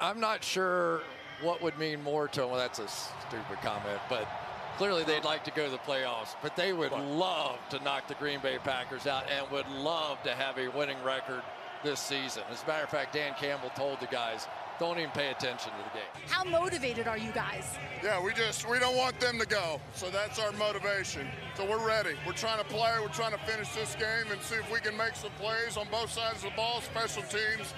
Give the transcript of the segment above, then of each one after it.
I'm not sure what would mean more to them. Well, that's a stupid comment, but clearly they'd like to go to the playoffs. But they would love to knock the Green Bay Packers out and would love to have a winning record this season. As a matter of fact, Dan Campbell told the guys, don't even pay attention to the game. How motivated are you guys? Yeah, we just we don't want them to go. So that's our motivation. So we're ready. We're trying to play. We're trying to finish this game and see if we can make some plays on both sides of the ball, special teams.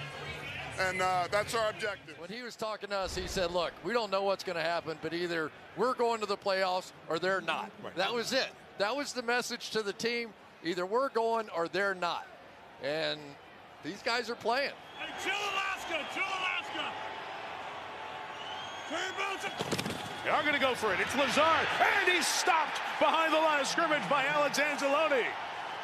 And uh, that's our objective. When he was talking to us, he said, look, we don't know what's going to happen, but either we're going to the playoffs or they're not. Right. That was it. That was the message to the team. Either we're going or they're not. And these guys are playing. Hey, chill Alaska, chill Alaska. They are going to go for it. It's Lazard, and he's stopped behind the line of scrimmage by Alex Anzalone.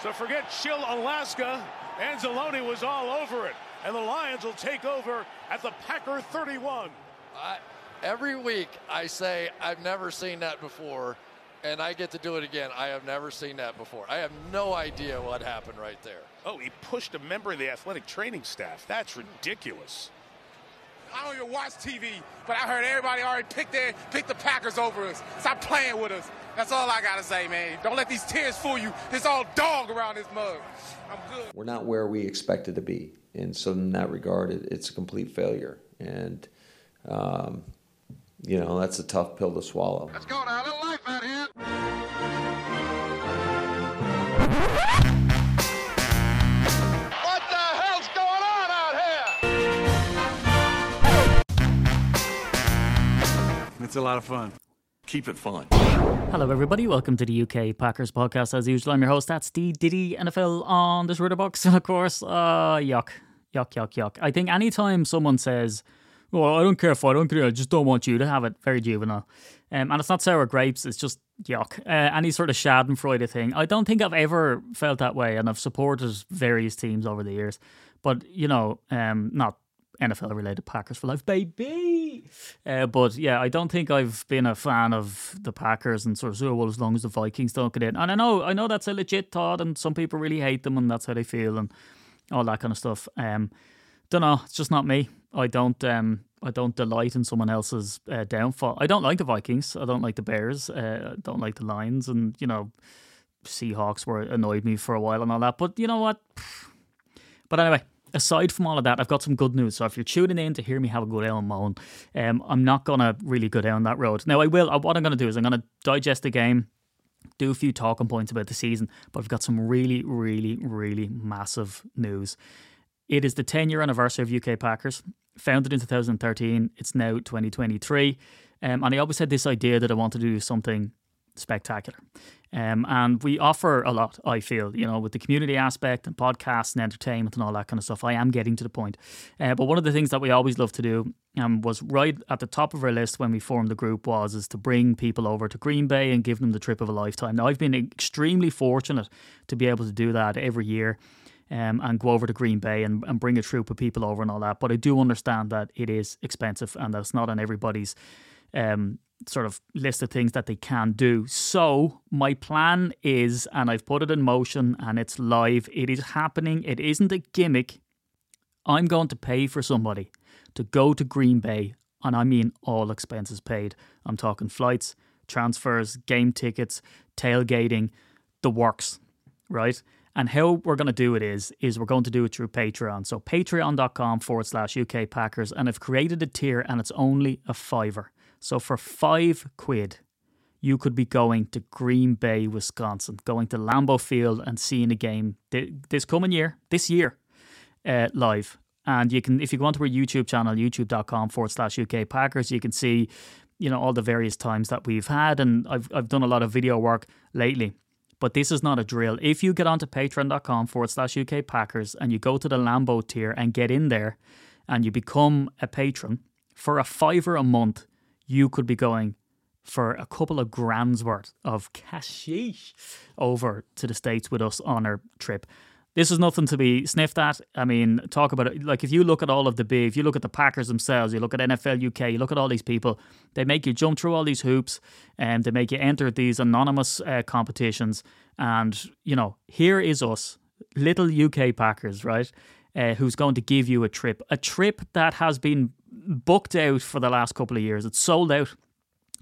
So forget chill Alaska. Anzalone was all over it. And the Lions will take over at the Packer 31. I, every week I say, I've never seen that before and I get to do it again. I have never seen that before. I have no idea what happened right there. Oh, he pushed a member of the athletic training staff. That's ridiculous. I don't even watch TV, but I heard everybody already picked their pick the Packers over us. Stop playing with us. That's all I gotta say, man. Don't let these tears fool you. It's all dog around this mug. I'm good. We're not where we expected to be, and so in that regard, it, it's a complete failure. And um, you know that's a tough pill to swallow. Let's go now, a little life out here. What the hell's going on out here? It's a lot of fun. Keep it fun. Hello, everybody. Welcome to the UK Packers podcast. As usual, I'm your host. That's the Diddy NFL on this Box. And of course, uh, yuck, yuck, yuck, yuck. I think anytime someone says, well, I don't care if I don't care. I just don't want you to have it. Very juvenile. Um, and it's not sour grapes. It's just yuck. Uh, any sort of Schadenfreude thing. I don't think I've ever felt that way, and I've supported various teams over the years. But you know, um, not NFL related Packers for life, baby. Uh, but yeah, I don't think I've been a fan of the Packers and sort of oh, well as long as the Vikings don't get in. And I know, I know that's a legit thought, and some people really hate them, and that's how they feel, and all that kind of stuff. Um, don't know. It's just not me. I don't. Um, I don't delight in someone else's uh, downfall. I don't like the Vikings. I don't like the Bears. Uh, I don't like the Lions, and you know, Seahawks were annoyed me for a while and all that. But you know what? But anyway, aside from all of that, I've got some good news. So if you're tuning in to hear me have a good ale moan, um, I'm not gonna really go down that road. Now I will. Uh, what I'm gonna do is I'm gonna digest the game do a few talking points about the season, but I've got some really, really, really massive news. It is the 10 year anniversary of UK Packers. Founded in 2013, it's now 2023. Um, and I always had this idea that I wanted to do something spectacular. Um, and we offer a lot, I feel, you know, with the community aspect and podcasts and entertainment and all that kind of stuff. I am getting to the point. Uh, but one of the things that we always love to do um, was right at the top of our list when we formed the group was is to bring people over to Green Bay and give them the trip of a lifetime. Now, I've been extremely fortunate to be able to do that every year um, and go over to Green Bay and, and bring a troop of people over and all that. But I do understand that it is expensive and that's not on everybody's um, sort of list of things that they can do. So my plan is, and I've put it in motion and it's live, it is happening. It isn't a gimmick. I'm going to pay for somebody to go to Green Bay, and I mean all expenses paid. I'm talking flights, transfers, game tickets, tailgating, the works, right? And how we're going to do it is, is we're going to do it through Patreon. So patreon.com forward slash UK Packers. And I've created a tier and it's only a fiver. So for five quid, you could be going to Green Bay, Wisconsin, going to Lambeau Field and seeing a game this coming year, this year, uh, live. And you can, if you go onto our YouTube channel, youtube.com forward slash UK Packers, you can see, you know, all the various times that we've had. And I've, I've done a lot of video work lately. But this is not a drill. If you get onto patreon.com forward slash UK Packers and you go to the Lambeau tier and get in there and you become a patron for a fiver a month, you could be going for a couple of grand's worth of cashish over to the States with us on our trip. This is nothing to be sniffed at. I mean, talk about it. Like, if you look at all of the big, if you look at the Packers themselves, you look at NFL UK, you look at all these people, they make you jump through all these hoops and they make you enter these anonymous uh, competitions. And, you know, here is us, little UK Packers, right? Uh, who's going to give you a trip, a trip that has been booked out for the last couple of years. It's sold out.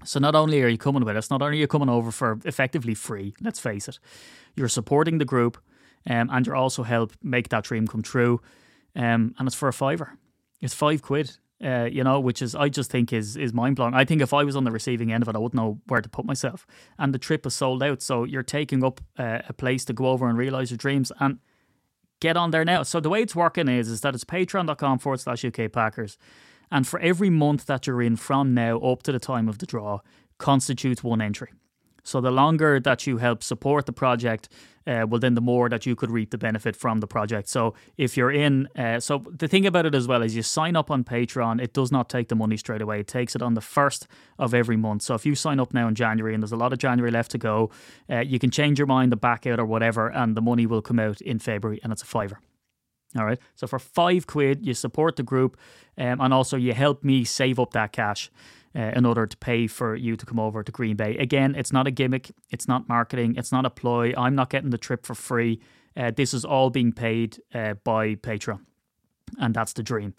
So not only are you coming with us, not only are you coming over for effectively free, let's face it, you're supporting the group um, and you're also help make that dream come true. Um, and it's for a fiver. It's five quid. Uh, you know, which is I just think is is mind blowing. I think if I was on the receiving end of it, I wouldn't know where to put myself. And the trip is sold out, so you're taking up uh, a place to go over and realize your dreams and get on there now. So the way it's working is is that it's patreon.com forward slash UK Packers, and for every month that you're in from now up to the time of the draw constitutes one entry. So the longer that you help support the project, uh, well, then the more that you could reap the benefit from the project. So if you're in, uh, so the thing about it as well is you sign up on Patreon, it does not take the money straight away. It takes it on the first of every month. So if you sign up now in January and there's a lot of January left to go, uh, you can change your mind, the back out or whatever, and the money will come out in February, and it's a fiver. All right. So for five quid, you support the group, um, and also you help me save up that cash uh, in order to pay for you to come over to Green Bay. Again, it's not a gimmick, it's not marketing, it's not a ploy. I'm not getting the trip for free. Uh, this is all being paid uh, by Patreon, and that's the dream.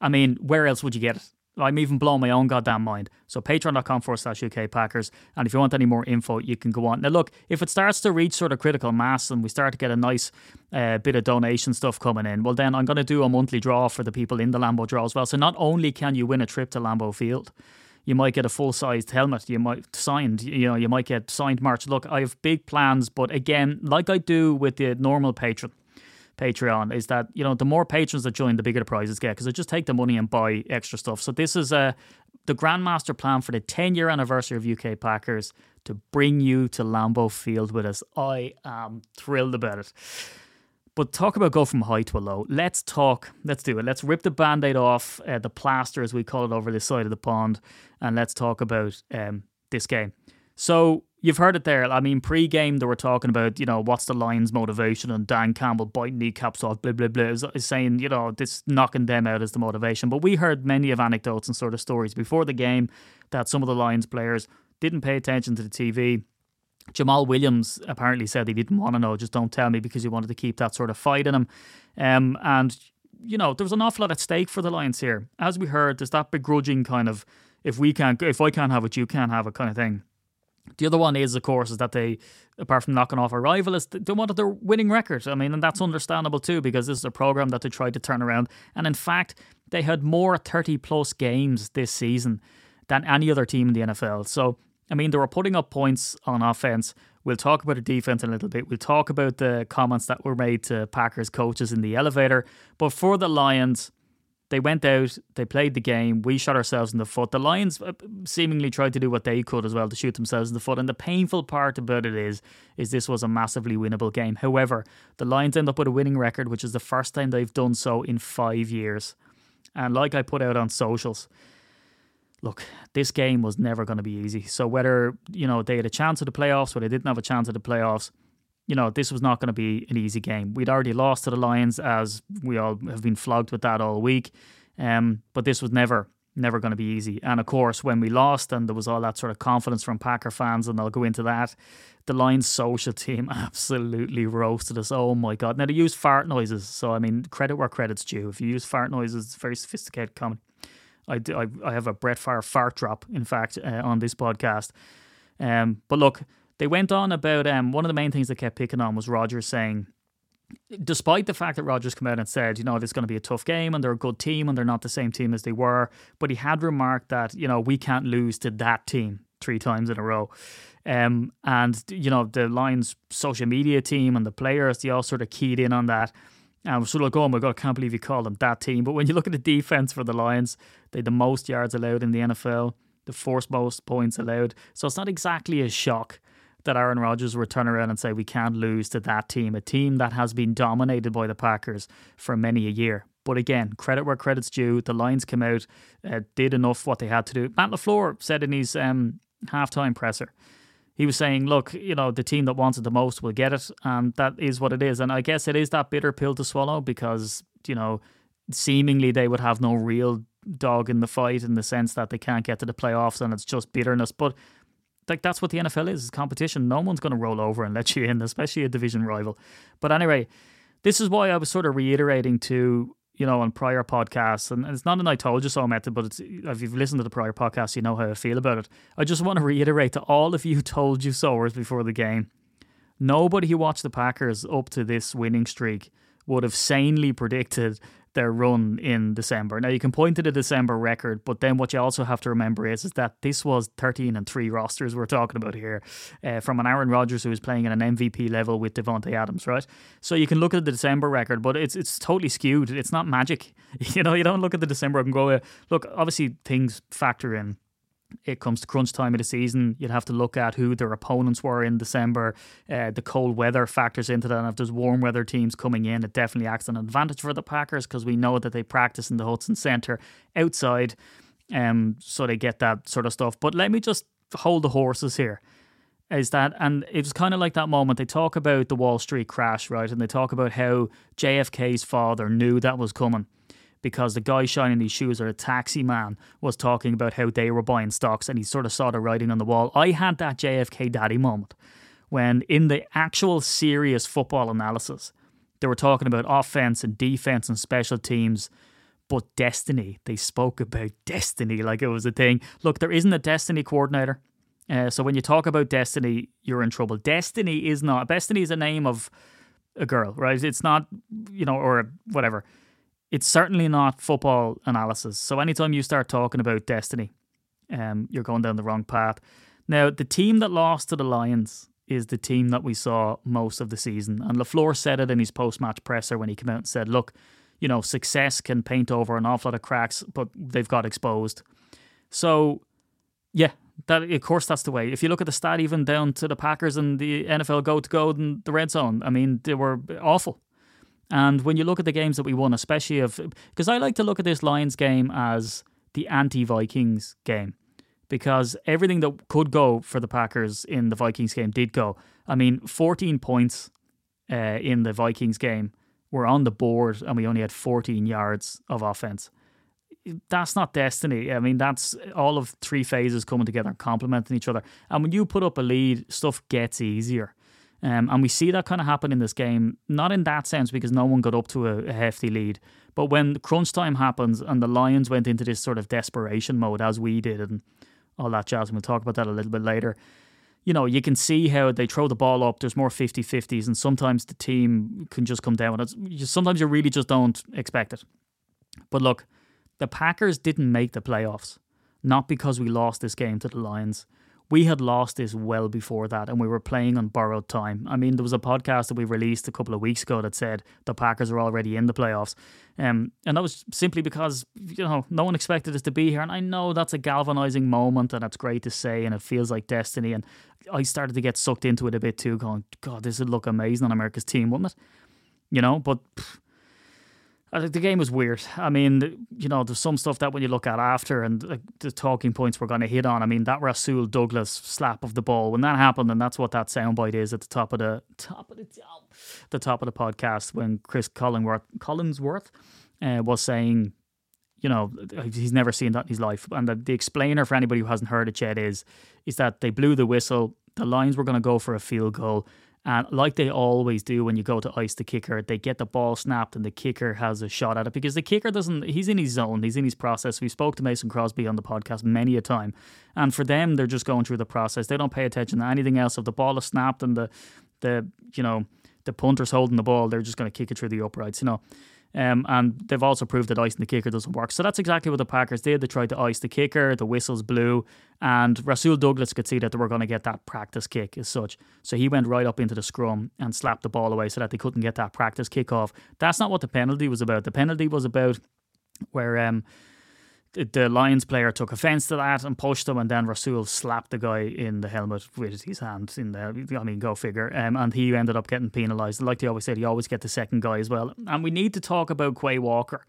I mean, where else would you get it? I'm even blowing my own goddamn mind. So patreon.com forward slash UK Packers. And if you want any more info, you can go on. Now, look, if it starts to reach sort of critical mass and we start to get a nice uh, bit of donation stuff coming in, well, then I'm going to do a monthly draw for the people in the Lambeau draw as well. So not only can you win a trip to Lambeau Field, you might get a full sized helmet. You might signed. You know, you might get signed merch. Look, I have big plans, but again, like I do with the normal patron. Patreon is that you know the more patrons that join, the bigger the prizes get because they just take the money and buy extra stuff. So this is uh, the Grandmaster plan for the 10 year anniversary of UK Packers to bring you to Lambeau Field with us. I am thrilled about it. But talk about go from high to a low. Let's talk. Let's do it. Let's rip the band aid off, uh, the plaster, as we call it, over this side of the pond, and let's talk about um, this game. So, you've heard it there. I mean, pre game, they were talking about, you know, what's the Lions' motivation, and Dan Campbell biting kneecaps off, blah, blah, blah, is, is saying, you know, this knocking them out is the motivation. But we heard many of anecdotes and sort of stories before the game that some of the Lions players didn't pay attention to the TV Jamaal Williams apparently said he didn't want to know, just don't tell me because he wanted to keep that sort of fight in him. Um, and, you know, there was an awful lot at stake for the Lions here. As we heard, there's that begrudging kind of, if we can't, if I can't have it, you can't have it kind of thing. The other one is, of course, is that they, apart from knocking off a rival, is they wanted their winning record. I mean, and that's understandable too, because this is a program that they tried to turn around. And in fact, they had more 30 plus games this season than any other team in the NFL. So I mean, they were putting up points on offense. We'll talk about the defense in a little bit. We'll talk about the comments that were made to Packers coaches in the elevator. But for the Lions, they went out, they played the game. We shot ourselves in the foot. The Lions uh, seemingly tried to do what they could as well to shoot themselves in the foot. And the painful part about it is, is this was a massively winnable game. However, the Lions end up with a winning record, which is the first time they've done so in five years. And like I put out on socials, look, this game was never going to be easy. So whether you know they had a chance at the playoffs, or they didn't have a chance at the playoffs, you know this was not going to be an easy game. We'd already lost to the Lions, as we all have been flogged with that all week. Um, but this was never, never going to be easy. And of course, when we lost, and there was all that sort of confidence from Packer fans, and I'll go into that. The Lions social team absolutely roasted us. Oh my god! Now they use fart noises, so I mean, credit where credit's due. If you use fart noises, it's very sophisticated comedy. I, I, I have a Brett Favre fart drop, in fact, uh, on this podcast. Um, but look, they went on about um, one of the main things they kept picking on was Rodgers saying, despite the fact that Rodgers came out and said, you know, this is going to be a tough game and they're a good team and they're not the same team as they were, but he had remarked that, you know, we can't lose to that team three times in a row. Um, and, you know, the Lions social media team and the players, they all sort of keyed in on that. And we're sort of like, oh my God, I can't believe you called them that team. But when you look at the defense for the Lions, they had the most yards allowed in the NFL, the fourth most points allowed. So it's not exactly a shock that Aaron Rodgers would turn around and say, we can't lose to that team, a team that has been dominated by the Packers for many a year. But again, credit where credit's due. The Lions came out, uh, did enough what they had to do. Matt LaFleur said in his um, halftime presser, he was saying, look, you know, the team that wants it the most will get it, and that is what it is. And I guess it is that bitter pill to swallow because, you know, seemingly they would have no real dog in the fight in the sense that they can't get to the playoffs and it's just bitterness. But like that's what the NFL is, is competition. No one's going to roll over and let you in, especially a division rival. But anyway, this is why I was sort of reiterating to you know, on prior podcasts, and it's not an I told you so method, but it's if you've listened to the prior podcast, you know how I feel about it. I just want to reiterate to all of you told you soers before the game. Nobody who watched the Packers up to this winning streak would have sanely predicted their run in December. Now you can point to the December record, but then what you also have to remember is, is that this was 13 and 3 rosters we're talking about here uh, from an Aaron Rodgers who was playing at an MVP level with Davante Adams, right? So you can look at the December record, but it's it's totally skewed. It's not magic. You know, you don't look at the December and go, look, obviously things factor in it comes to crunch time of the season, you'd have to look at who their opponents were in December. Uh, the cold weather factors into that. And if there's warm weather teams coming in, it definitely acts an advantage for the Packers because we know that they practice in the Hutson Center outside. Um, so they get that sort of stuff. But let me just hold the horses here. Is that, and it was kind of like that moment. They talk about the Wall Street crash, right? And they talk about how JFK's father knew that was coming because the guy shining these shoes or a taxi man was talking about how they were buying stocks and he sort of saw the writing on the wall. I had that JFK daddy moment when in the actual serious football analysis, they were talking about offense and defense and special teams. But destiny, they spoke about destiny like it was a thing. Look, there isn't a destiny coordinator. Uh, so when you talk about destiny, you're in trouble. Destiny is not. Destiny is a name of a girl, right? It's not, you know, or whatever it's certainly not football analysis. So anytime you start talking about destiny, um, you're going down the wrong path. Now, the team that lost to the Lions is the team that we saw most of the season. And LaFleur said it in his post match presser when he came out and said, look, you know, success can paint over an awful lot of cracks, but they've got exposed. So, yeah, that of course that's the way. If you look at the stat, even down to the Packers and the NFL go to go in the red zone, I mean, they were awful. And when you look at the games that we won, especially of because I like to look at this Lions game as the anti-Vikings game because everything that could go for the Packers in the Vikings game did go. I mean, 14 points uh, in the Vikings game were on the board and we only had 14 yards of offense. That's not destiny. I mean, that's all of three phases coming together complementing each other. And when you put up a lead, stuff gets easier. Um, and we see that kind of happen in this game, not in that sense because no one got up to a, a, hefty lead, but when crunch time happens and the Lions went into this sort of desperation mode as we did and all that jazz, and we'll talk about that a little bit later. You know, you can see how they throw the ball up. There's more 50 50s, and sometimes the team can just come down. It's, sometimes you really just don't expect it. But look, the Packers didn't make the playoffs, not because we lost this game to the Lions we had lost this well before that and we were playing on borrowed time. I mean, there was a podcast that we released a couple of weeks ago that said the Packers are already in the playoffs. Um, and that was simply because, you know, no one expected us to be here. And I know that's a galvanizing moment and it's great to say and it feels like destiny. And I started to get sucked into it a bit too, going, God, this would look amazing on America's team, wouldn't it? You know, but. The game was weird. I mean, you know, there's some stuff that when you look at after and the talking points we're going to hit on. I mean, that Rasul Douglas slap of the ball when that happened, and that's what that soundbite is at the top of the top of the top, the top of the podcast when Chris Collinsworth Collinsworth uh, was saying, you know, he's never seen that in his life. And the, the explainer for anybody who hasn't heard it yet is is that they blew the whistle. The Lions were going to go for a field goal. And like they always do when you go to ice the kicker, they get the ball snapped and the kicker has a shot at it because the kicker doesn't, he's in his zone, he's in his process. We spoke to Mason Crosby on the podcast many a time. And for them, they're just going through the process. They don't pay attention to anything else. If the ball is snapped and the, the you know, the punter's holding the ball, they're just going to kick it through the uprights, you know. Um, and they've also proved that icing the kicker doesn't work. So that's exactly what the Packers did. They tried to ice the kicker, the whistles blew, and Rasul Douglas could see that they were going to get that practice kick as such. So he went right up into the scrum and slapped the ball away so that they couldn't get that practice kick off. That's not what the penalty was about. The penalty was about where um, the Lions player took offence to that and pushed him, and then Rasul slapped the guy in the helmet with his hand in the. I mean, go figure. Um, and he ended up getting penalised. Like they always said, he always get the second guy as well. And we need to talk about Quay Walker.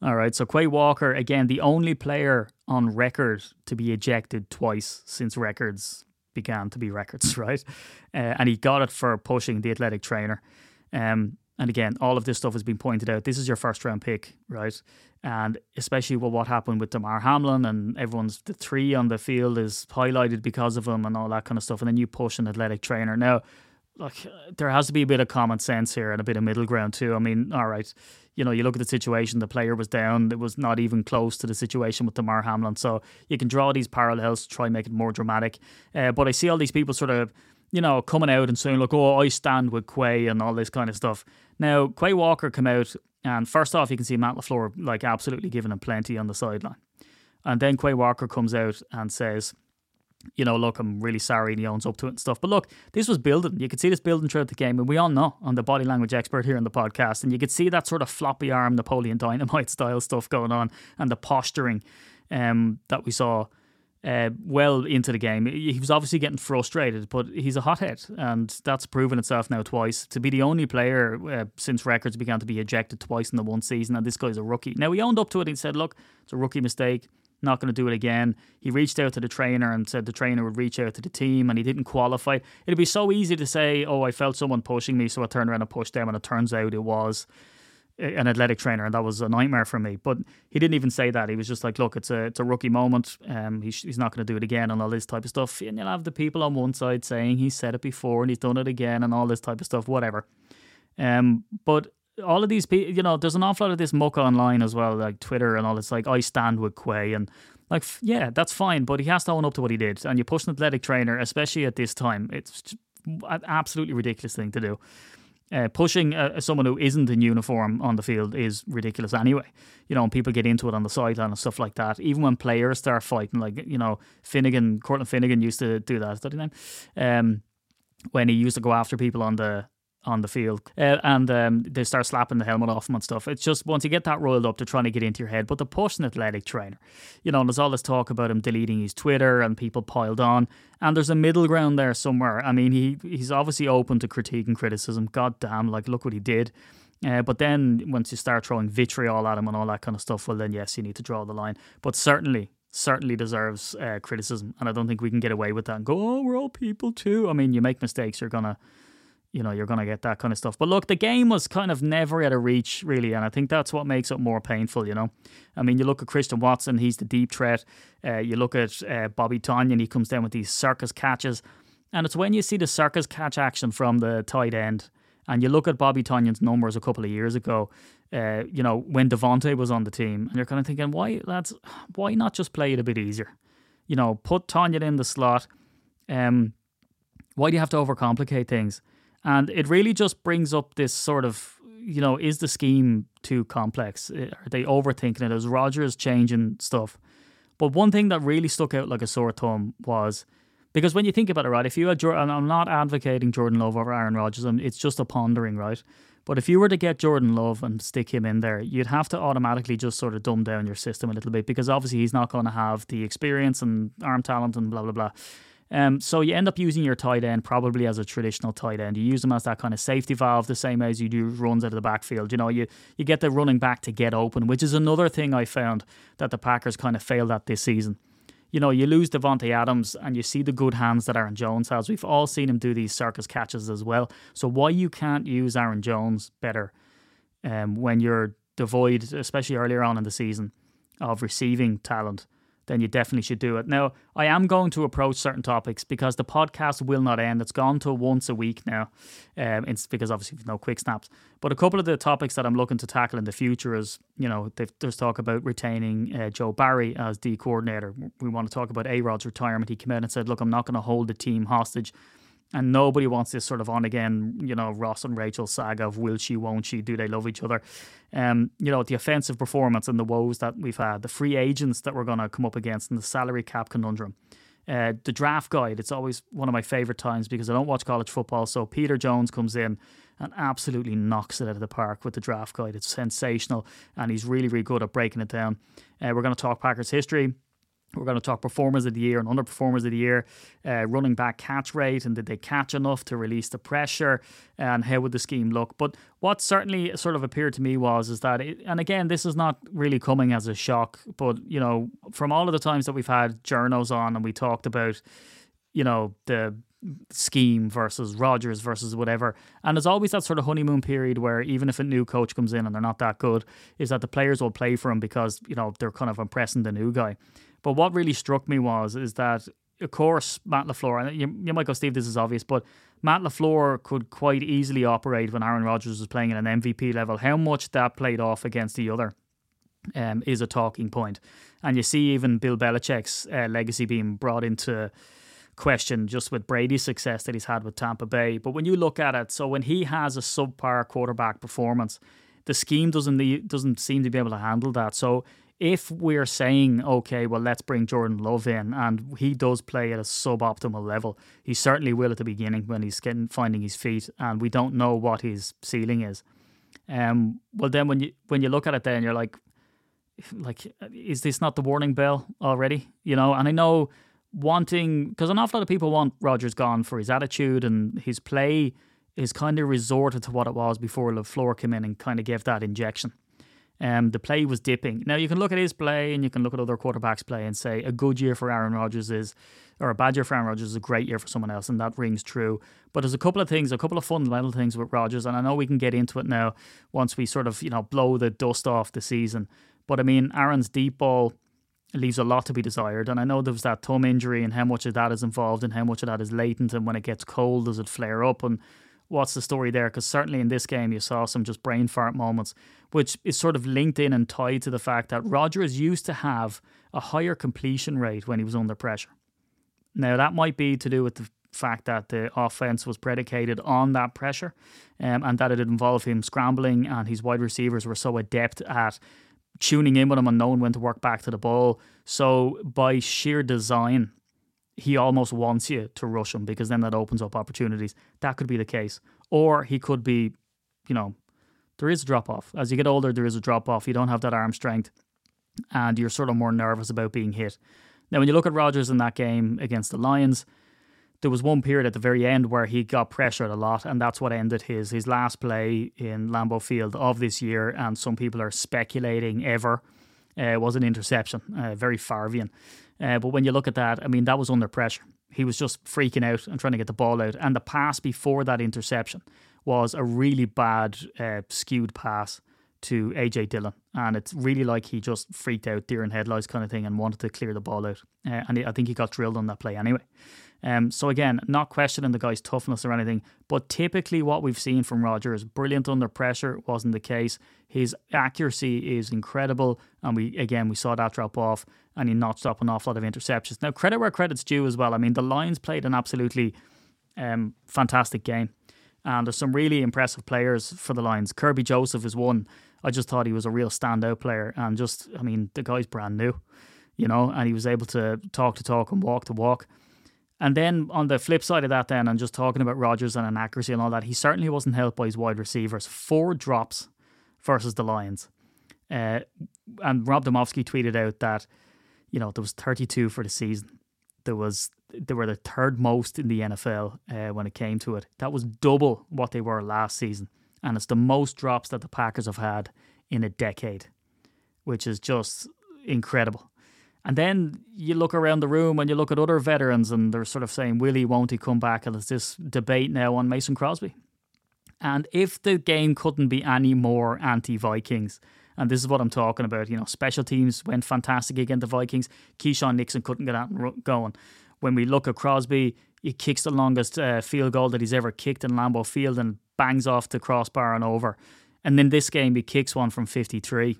All right, so Quay Walker, again, the only player on record to be ejected twice since records began to be records, right? Uh, and he got it for pushing the athletic trainer. Um, and again, all of this stuff has been pointed out. This is your first round pick, right? And especially with what happened with Damar Hamlin and everyone's the three on the field is highlighted because of him and all that kind of stuff. And then you push an athletic trainer. Now, like there has to be a bit of common sense here and a bit of middle ground too. I mean, all right, you know, you look at the situation, the player was down. It was not even close to the situation with Damar Hamlin. So you can draw these parallels try make it more dramatic. Uh, but I see all these people sort of, you know, coming out and saying, look, oh, I stand with Quay and all this kind of stuff. Now, Quay Walker come out, and first off, you can see Matt LaFleur, like, absolutely giving him plenty on the sideline. And then Quay Walker comes out and says, you know, look, I'm really sorry, and he owns up to it and stuff. But look, this was building. You could see this building throughout the game, and we all know I'm the body language expert here in the podcast, and you could see that sort of floppy arm Napoleon Dynamite style stuff going on, and the posturing um, that we saw uh, well into the game. He was obviously getting frustrated, but he's a hothead, and that's proven itself now twice to be the only player uh, since records began to be ejected twice in the one season. And this guy's a rookie. Now he owned up to it. and said, "Look, it's a rookie mistake not going to do it again. He reached out to the trainer and said the trainer would reach out to the team and he didn't qualify. It'd be so easy to say, oh, I felt someone pushing me, so I turned around and pushed them, and it turns out it was an athletic trainer, and that was a nightmare for me. But he didn't even say that. He was just like, "Look, it's a it's a rookie moment. Um, he's he's not going to do it again, and all this type of stuff." And you'll have the people on one side saying he said it before and he's done it again, and all this type of stuff, whatever. Um, but all of these people, you know, there's an awful lot of this muck online as well, like Twitter and all. It's like I stand with Quay, and like yeah, that's fine, but he has to own up to what he did. And you push an athletic trainer, especially at this time, it's an absolutely ridiculous thing to do. Uh, pushing uh, someone who isn't in uniform on the field is ridiculous anyway. You know, and people get into it on the sideline and stuff like that. Even when players start fighting, like you know, Finnegan, Cortland Finnegan used to do that. Is that his name? Um, when he used to go after people on the on the field, uh, and um, they start slapping the helmet off him and stuff. It's just once you get that roiled up, they're trying to get into your head. But the push an athletic trainer, you know, and there's all this talk about him deleting his Twitter and people piled on, and there's a middle ground there somewhere. I mean, he he's obviously open to critique and criticism. God damn, like look what he did. Uh, but then once you start throwing vitriol at him and all that kind of stuff, well, then yes, you need to draw the line. But certainly, certainly deserves uh, criticism, and I don't think we can get away with that and go, "Oh, we're all people too." I mean, you make mistakes, you're gonna you know, you're going to get that kind of stuff. But look, the game was kind of never at a reach, really. And I think that's what makes it more painful, you know. I mean, you look at Christian Watson, he's the deep threat. Uh, you look at uh, Bobby Tonyan, he comes down with these circus catches. And it's when you see the circus catch action from the tight end, and you look at Bobby Tonyan's numbers a couple of years ago, uh, you know, when Davante was on the team, and you're kind of thinking, why, lads, why not just play it a bit easier? You know, put Tonyan in the slot. Um, why do you have to overcomplicate things? And it really just brings up this sort of, you know, is the scheme too complex? Eh, are they overthinking it? Is Rodgers changing stuff? But one thing that really stuck out like a sore thumb was because when you think about it, right, if you had Jordan, I'm not advocating Jordan Love over Aaron Rodgers, it's just a pondering, right? But if you were to get Jordan Love and stick him in there, you'd have to automatically just sort of dumb down your system a little bit because obviously he's not going to have the experience and arm talent and blah, blah, blah. Um, so you end up using your tight end probably as a traditional tight end. You use them as that kind of safety valve, the same as you do runs out of the backfield. You know, you you get the running back to get open, which is another thing I found that the Packers kind of failed at this season. You know, you lose Davante Adams and you see the good hands that Aaron Jones has. We've all seen him do these circus catches as well. So why you can't use Aaron Jones better um, when you're devoid, especially earlier on in the season, of receiving talent? Then you definitely should do it. Now, I am going to approach certain topics because the podcast will not end. It's gone to once a week now. Um, it's because obviously there's no quick snaps. But a couple of the topics that I'm looking to tackle in the future is, you know, there's talk about retaining uh, Joe Barry as the coordinator. We want to talk about A Rod's retirement. He came out and said, look, I'm not going to hold the team hostage and nobody wants this sort of on again, you know, Ross and Rachel saga of will she, won't she, do they love each other? Um, you know, the offensive performance and the woes that we've had, the free agents that we're going to come up against, and the salary cap conundrum. Uh, the draft guide, it's always one of my favorite times because I don't watch college football. So Peter Jones comes in and absolutely knocks it out of the park with the draft guide. It's sensational, and he's really, really good at breaking it down. Uh, we're going to talk Packers history. We're going to talk performers of the year and underperformers of the year, uh, running back catch rate, and did they catch enough to release the pressure, and how would the scheme look? But what certainly sort of appeared to me was is that, it, and again, this is not really coming as a shock, but you know, from all of the times that we've had journos on and we talked about, you know, the scheme versus Rodgers versus whatever. And there's always that sort of honeymoon period where even if a new coach comes in and they're not that good, is that the players will play for him because, you know, they're kind of impressing the new guy. But what really struck me was is that of course Matt LaFleur, and you, you might go, Steve, this is obvious, but Matt LaFleur could quite easily operate when Aaron Rodgers was playing at an MVP level. How much that played off against the other um, is a talking point. And you see even Bill Belichick's uh, legacy being brought into question just with Brady's success that he's had with Tampa Bay. But when you look at it, so when he has a subpar quarterback performance, the scheme doesn't doesn't seem to be able to handle that. So if we're saying, okay, well, let's bring Jordan Love in, and he does play at a suboptimal level, he certainly will at the beginning when he's getting finding his feet, and we don't know what his ceiling is. Um, well, then when you when you look at it, then you're like, like, is this not the warning bell already? You know, and I know wanting because an awful lot of people want Rodgers gone for his attitude and his play is kind of resorted to what it was before LaFleur came in and kind of gave that injection. Um, the play was dipping. Now you can look at his play and you can look at other quarterbacks' play and say a good year for Aaron Rodgers is, or a bad year for Aaron Rodgers is a great year for someone else, and that rings true. But there's a couple of things, a couple of fundamental things with Rodgers, and I know we can get into it now once we sort of you know blow the dust off the season. But I mean, Aaron's deep ball leaves a lot to be desired, and I know there was that thumb injury and how much of that is involved and how much of that is latent, and when it gets cold, does it flare up and what's the story there? Because certainly in this game, you saw some just brain fart moments, which is sort of linked in and tied to the fact that Rodgers used to have a higher completion rate when he was under pressure. Now, that might be to do with the fact that the offense was predicated on that pressure um, and that it involved him scrambling, and his wide receivers were so adept at tuning in with him and knowing when to work back to the ball. So, by sheer design, he almost wants you to rush him because then that opens up opportunities. That could be the case. Or he could be, you know, there is a drop off. As you get older, there is a drop off. You don't have that arm strength and you're sort of more nervous about being hit. Now, when you look at Rodgers in that game against the Lions, there was one period at the very end where he got pressured a lot, and that's what ended his his last play in Lambeau Field of this year. And some people are speculating ever uh, was an interception, uh, very Farvian. Uh, but when you look at that, I mean, that was under pressure. He was just freaking out and trying to get the ball out. And the pass before that interception was a really bad, uh, skewed pass to AJ Dillon. And it's really like he just freaked out, deer in headlights kind of thing, and wanted to clear the ball out. Uh, and I think he got drilled on that play anyway. Um, so again, not questioning the guy's toughness or anything, but typically what we've seen from Rodgers, brilliant under pressure, wasn't the case. His accuracy is incredible, and we again we saw that drop off, and he notched up an awful lot of interceptions. Now credit where credit's due as well. I mean, the Lions played an absolutely um, fantastic game, and there's some really impressive players for the Lions. Kerby Joseph is one. I just thought he was a real standout player, and just I mean the guy's brand new, you know, and he was able to talk to talk and walk to walk. And then on the flip side of that, then, and just talking about Rodgers and inaccuracy and all that, he certainly wasn't helped by his wide receivers. Four drops versus the Lions. Uh, and Rob Demovsky tweeted out that, you know, there was 32 for the season. There was they were the third most in the NFL uh, when it came to it. That was double what they were last season, and it's the most drops that the Packers have had in a decade, which is just incredible. And then you look around the room and you look at other veterans, and they're sort of saying, will he, won't he come back? And there's this debate now on Mason Crosby. And if the game couldn't be any more anti Vikings, and this is what I'm talking about, you know, special teams went fantastic against the Vikings. Keisean Nixon couldn't get out and going. When we look at Crosby, he kicks the longest uh, field goal that he's ever kicked in Lambeau Field and bangs off the crossbar and over. And then this game, he kicks one from 53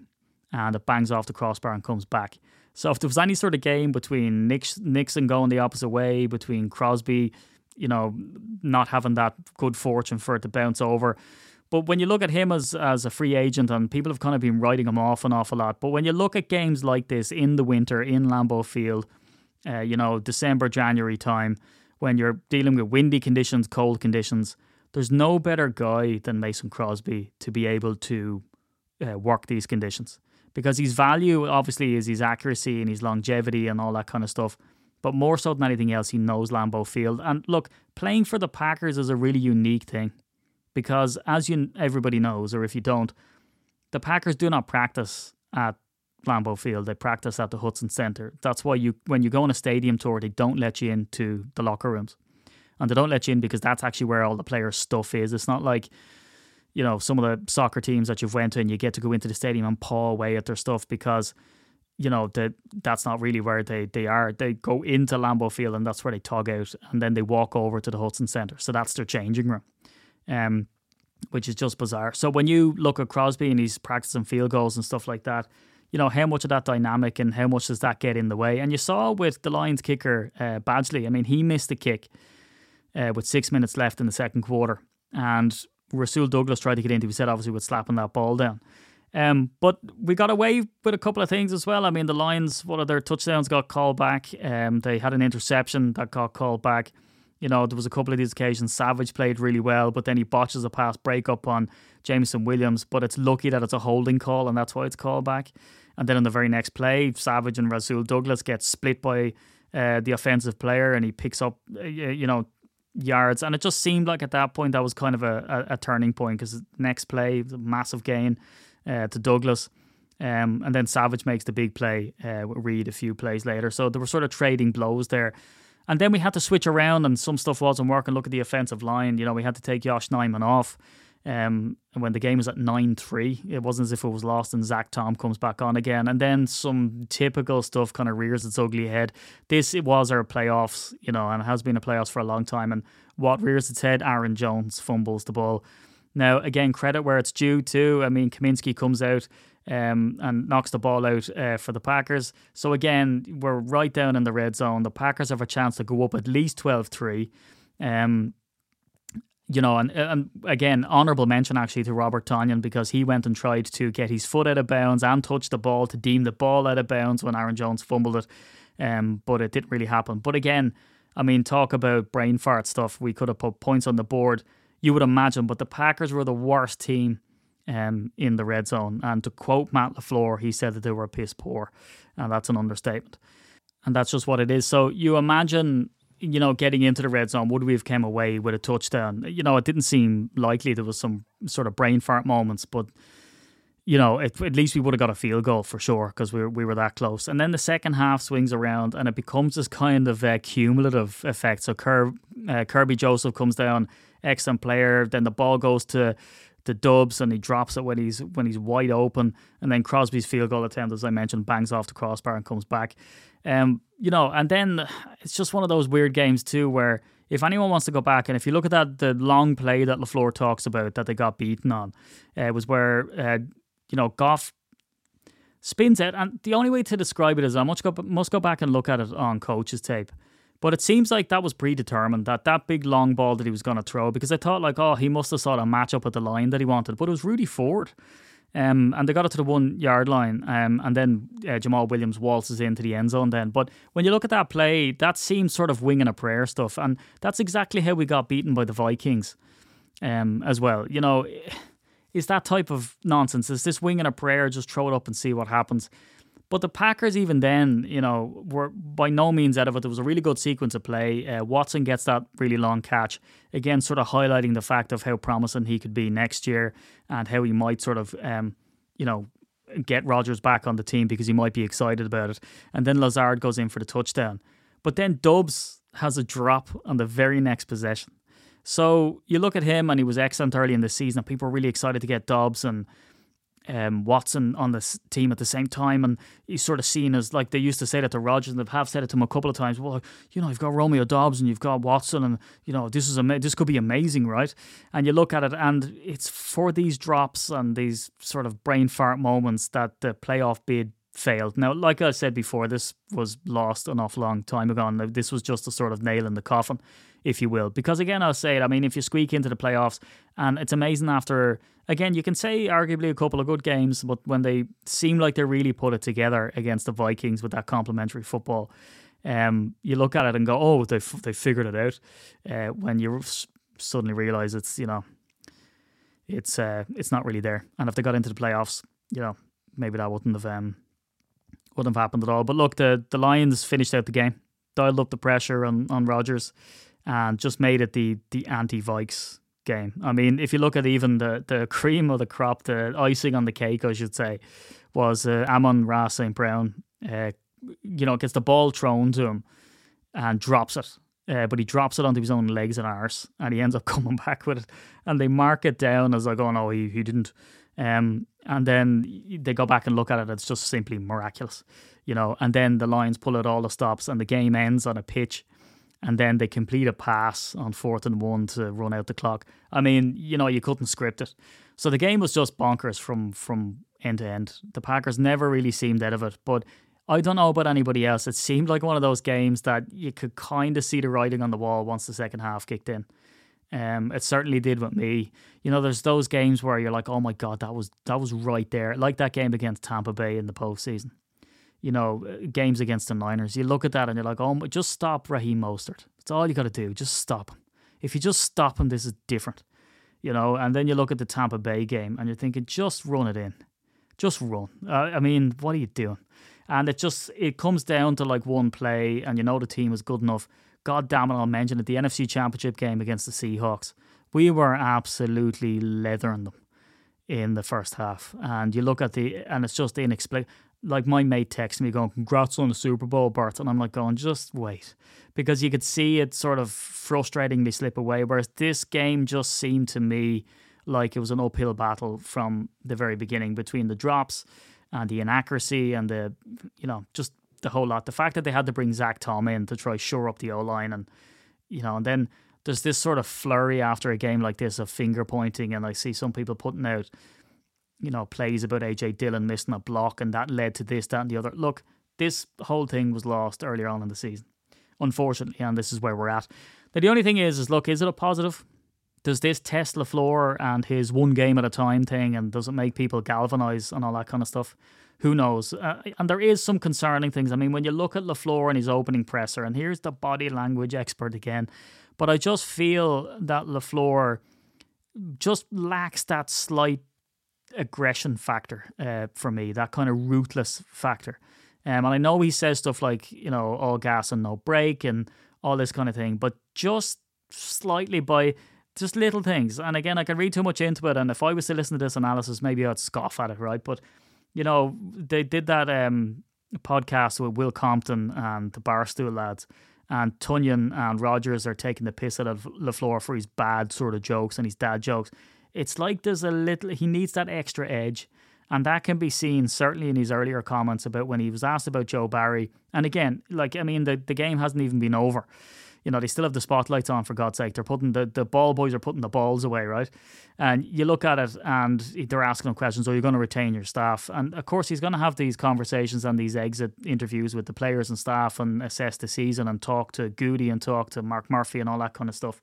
and it bangs off the crossbar and comes back. So if there was any sort of game between Nixon going the opposite way, between Crosby, you know, not having that good fortune for it to bounce over. But when you look at him as as a free agent, and people have kind of been writing him off an awful lot. But when you look at games like this in the winter in Lambeau Field, uh, you know, December, January time, when you're dealing with windy conditions, cold conditions, there's no better guy than Mason Crosby to be able to uh, work these conditions because his value obviously is his accuracy and his longevity and all that kind of stuff. But more so than anything else, he knows Lambeau Field. And look, playing for the Packers is a really unique thing because, as you everybody knows, or if you don't, the Packers do not practice at Lambeau Field. They practice at the Hutson Center. That's why you, when you go on a stadium tour, they don't let you into the locker rooms, and they don't let you in because that's actually where all the players' stuff is. It's not like you know some of the soccer teams that you've went to and you get to go into the stadium and paw away at their stuff because you know that that's not really where they they are. They go into Lambeau Field and that's where they tug out, and then they walk over to the Hutson Center. So that's their changing room, um, which is just bizarre. So when you look at Crosby and he's practicing field goals and stuff like that, you know how much of that dynamic and how much does that get in the way? And you saw with the Lions kicker uh, Badgley. I mean, he missed the kick uh, with six minutes left in the second quarter, and Rasul Douglas tried to get into. He said obviously with slapping that ball down. Um, but we got away with a couple of things as well. I mean, the Lions, one of their touchdowns got called back. Um, they had an interception that got called back. You know, there was a couple of these occasions. Savage played really well, but then he botches a pass break up on Jameson Williams. But it's lucky that it's a holding call, and that's why it's called back. And then on the very next play, Savage and Rasul Douglas get split by uh, the offensive player, and he picks up, uh, you know, yards. And it just seemed like at that point that was kind of a, a, a turning point because next play, massive gain uh, to Douglas. Um, and then Savage makes the big play, uh, Reed a few plays later. So they were sort of trading blows there. And then we had to switch around and some stuff wasn't working. Look at the offensive line. You know, we had to take Josh Nijman off. Um, and when the game was at 9 3, it wasn't as if it was lost and Zach Tom comes back on again. And then some typical stuff kind of rears its ugly head. This it was our playoffs, you know, and has been a playoffs for a long time. And what rears its head? Aaron Jones fumbles the ball. Now, again, credit where it's due too. I mean, Kaminsky comes out um, and knocks the ball out uh, for the Packers. So, again, we're right down in the red zone. The Packers have a chance to go up at least 12 3. Um, you know, and, and again, honourable mention actually to Robert Tonyan because he went and tried to get his foot out of bounds and touch the ball to deem the ball out of bounds when Aaron Jones fumbled it. Um, but it didn't really happen. But again, I mean, talk about brain fart stuff. We could have put points on the board you would imagine. But the Packers were the worst team um, in the red zone. And to quote Matt LaFleur, he said that they were piss poor. And that's an understatement. And that's just what it is. So you imagine, you know, getting into the red zone, would we have came away with a touchdown? You know, it didn't seem likely there was some sort of brain fart moments, but you know, it, at least we would have got a field goal for sure because we were, we were that close. And then the second half swings around and it becomes this kind of uh, cumulative effect. So uh, Kerby Joseph comes down, excellent player. Then the ball goes to the Doubs and he drops it when he's when he's wide open. And then Crosby's field goal attempt, as I mentioned, bangs off the crossbar and comes back. Um, you know, and then it's just one of those weird games too where if anyone wants to go back and if you look at that the long play that LaFleur talks about that they got beaten on, uh, was where uh, you know, Goff spins it, And the only way to describe it is I must go, must go back and look at it on coach's tape. But it seems like that was predetermined, that that big long ball that he was going to throw, because I thought, like, oh, he must have saw a match up at the line that he wanted. But it was Rudy Ford. Um, and they got it to the one yard line, um, and then uh, Jamaal Williams waltzes into the end zone. Then, but when you look at that play, that seems sort of winging a prayer stuff, and that's exactly how we got beaten by the Vikings, um, as well. You know, is that type of nonsense. Is this winging a prayer, just throw it up and see what happens? But the Packers, even then, you know, were by no means out of it. There was a really good sequence of play. Uh, Watson gets that really long catch. Again, sort of highlighting the fact of how promising he could be next year and how he might sort of, um, you know, get Rodgers back on the team because he might be excited about it. And then Lazard goes in for the touchdown. But then Doubs has a drop on the very next possession. So you look at him, and he was excellent early in the season. And People were really excited to get Doubs and um, Watson on the team at the same time, and he's sort of seen as like they used to say that to Rodgers, and they have said it to him a couple of times. Well, you know, you've got Romeo Doubs and you've got Watson, and you know this is ama- this could be amazing, right? And you look at it, and it's for these drops and these sort of brain fart moments that the playoff bid failed. Now, like I said before, this was lost an awful long time ago, and this was just a sort of nail in the coffin if you will. Because again, I'll say it, I mean, if you squeak into the playoffs, and it's amazing after, again, you can say arguably a couple of good games, but when they seem like they really put it together against the Vikings with that complementary football, um, you look at it and go, oh, they they figured it out. Uh, when you suddenly realize it's you know, it's uh, it's not really there. And if they got into the playoffs, you know, maybe that wouldn't have um, wouldn't have happened at all. But look, the the Lions finished out the game, dialed up the pressure on on Rodgers and just made it the the anti Vikes game. I mean, if you look at even the the cream of the crop, the icing on the cake, I should say, was uh, Amon-Ra St. Brown. Uh, you know, gets the ball thrown to him and drops it. Uh, but he drops it onto his own legs and arse, and he ends up coming back with it. And they mark it down as like, oh no, he, he didn't Um, and then they go back and look at it, it's just simply miraculous, you know. And then the Lions pull out all the stops, and the game ends on a pitch, and then they complete a pass on fourth and one to run out the clock. I mean, you know, you couldn't script it. So the game was just bonkers from from end to end. The Packers never really seemed out of it, but I don't know about anybody else. It seemed like one of those games that you could kind of see the writing on the wall once the second half kicked in. Um, it certainly did with me. You know, there's those games where you're like, oh my god, that was that was right there, like that game against Tampa Bay in the postseason. You know, uh, games against the Niners. You look at that and you're like, oh, just stop Raheem Mostert. That's all you got to do. Just stop him. If you just stop him, this is different. You know, and then you look at the Tampa Bay game and you're thinking, just run it in, just run. Uh, I mean, what are you doing? And it just it comes down to like one play, and you know the team is good enough God damn it, I'll mention it. The NFC Championship game against the Seahawks. We were absolutely leathering them in the first half. And you look at the, and it's just inexplicable. Like my mate texted me going, congrats on the Super Bowl, Bert. And I'm like going, just wait. Because you could see it sort of frustratingly slip away. Whereas this game just seemed to me like it was an uphill battle from the very beginning between the drops and the inaccuracy and the, you know, just the whole lot. The fact that they had to bring Zach Tom in to try shore up the O line, and you know, and then there's this sort of flurry after a game like this of finger pointing, and I see some people putting out, you know, plays about AJ Dillon missing a block, and that led to this, that, and the other. Look, this whole thing was lost earlier on in the season, unfortunately, and this is where we're at. Now, the only thing is, is look, is it a positive? Does this test LaFleur and his one game at a time thing, and does it make people galvanize and all that kind of stuff? Who knows? Uh, and there is some concerning things. I mean, when you look at LaFleur and his opening presser, and here's the body language expert again, but I just feel that LaFleur just lacks that slight aggression factor uh, for me, that kind of ruthless factor. Um, and I know he says stuff like, you know, all gas and no brake and all this kind of thing, but just slightly by just little things. And again, I can read too much into it. And if I was to listen to this analysis, maybe I'd scoff at it, right? But you know, they did that um, podcast with Will Compton and the Barstool lads, and Tonyan and Rodgers are taking the piss out of LaFleur for his bad sort of jokes and his dad jokes. It's like there's a little, he needs that extra edge. And that can be seen certainly in his earlier comments about when he was asked about Joe Barry. And again, like, I mean, the, the game hasn't even been over you know, they still have the spotlights on for God's sake. They're putting the, the ball boys are putting the balls away, right? And you look at it and they're asking him questions, are you going to retain your staff? And of course, he's going to have these conversations and these exit interviews with the players and staff and assess the season and talk to Gutey and talk to Mark Murphy and all that kind of stuff.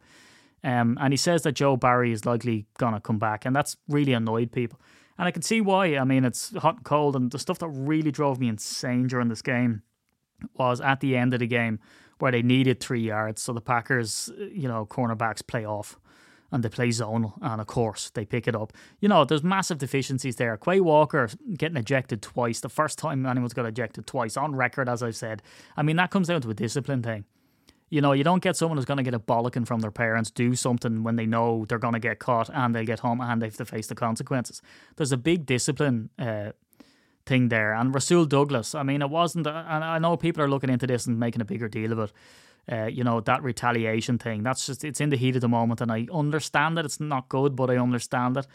Um, and he says that Joe Barry is likely going to come back. And that's really annoyed people. And I can see why. I mean, it's hot and cold. And the stuff that really drove me insane during this game was at the end of the game where they needed three yards. So the Packers, you know, cornerbacks play off and they play zone, and of course they pick it up. You know, there's massive deficiencies there. Quay Walker getting ejected twice, the first time anyone's got ejected twice on record, as I've said. I mean, that comes down to a discipline thing. You know, you don't get someone who's going to get a bollocking from their parents do something when they know they're going to get caught and they'll get home and they have to face the consequences. There's a big discipline uh, thing there. And Rasul Douglas, I mean, it wasn't, and I know people are looking into this and making a bigger deal of it. Uh, you know that retaliation thing. That's just it's in the heat of the moment, and I understand that it's not good, but I understand it.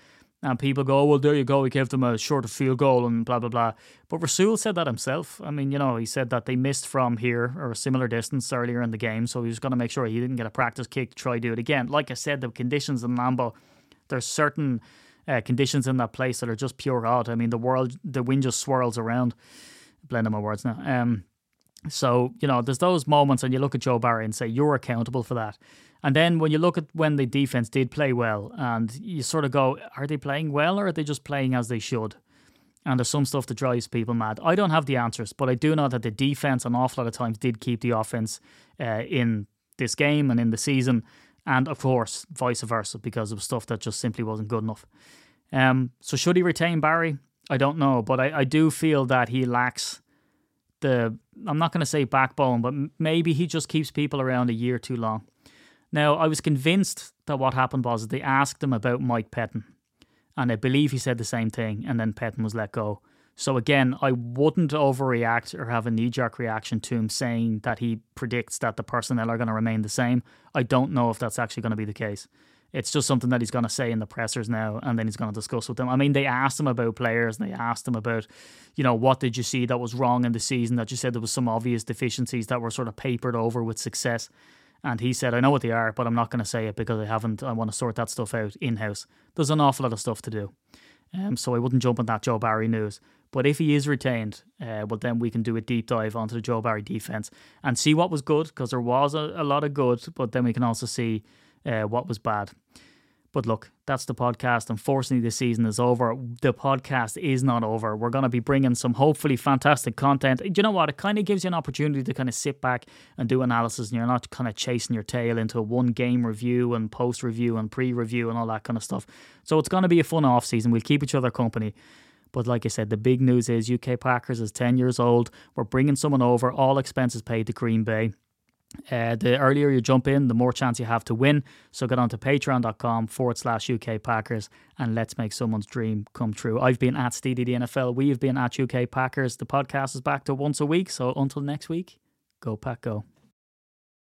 And people go, well, there you go. He gave them a shorter field goal and blah blah blah. But Rasul said that himself. I mean, you know, he said that they missed from here or a similar distance earlier in the game, so he was going to make sure he didn't get a practice kick try do it again. Like I said, the conditions in Lambeau, there's certain uh, conditions in that place that are just pure odd. I mean, the world, the wind just swirls around. Blending my words now. Um, so you know, there's those moments, and you look at Joe Barry and say you're accountable for that. And then when you look at when the defense did play well, and you sort of go, are they playing well or are they just playing as they should? And there's some stuff that drives people mad. I don't have the answers, but I do know that the defense an awful lot of times did keep the offense uh, in this game and in the season and of course vice versa because of stuff that just simply wasn't good enough. Um, so should he retain Barry? I don't know, but I, I do feel that he lacks the. I'm not going to say backbone, but maybe he just keeps people around a year too long. Now, I was convinced that what happened was they asked him about Mike Pettine, and I believe he said the same thing, and then Pettine was let go. So again, I wouldn't overreact or have a knee jerk reaction to him saying that he predicts that the personnel are going to remain the same. I don't know if that's actually going to be the case. It's just something that he's going to say in the pressers now, and then he's going to discuss with them. I mean, they asked him about players, and they asked him about, you know, what did you see that was wrong in the season? That you said there was some obvious deficiencies that were sort of papered over with success. And he said, I know what they are, but I'm not going to say it because I haven't. I want to sort that stuff out in house. There's an awful lot of stuff to do. Um, so I wouldn't jump on that Joe Barry news. But if he is retained, uh, well, then we can do a deep dive onto the Joe Barry defense and see what was good because there was a, a, lot of good, but then we can also see uh, what was bad. But look, that's the podcast. Unfortunately, the season is over. The podcast is not over. We're going to be bringing some hopefully fantastic content. Do you know what? It kind of gives you an opportunity to kind of sit back and do analysis, and you're not kind of chasing your tail into a one game review and post review and pre review and all that kind of stuff. So it's going to be a fun off season. We'll keep each other company. But like I said, the big news is UK Packers is 10 years old. We're bringing someone over, all expenses paid to Green Bay. Uh, the earlier you jump in, the more chance you have to win. So get on to patreon.com forward slash UK Packers and let's make someone's dream come true. I've been at SteeDD NFL. We have been at UK Packers. The podcast is back to once a week. So until next week, go Pack Go.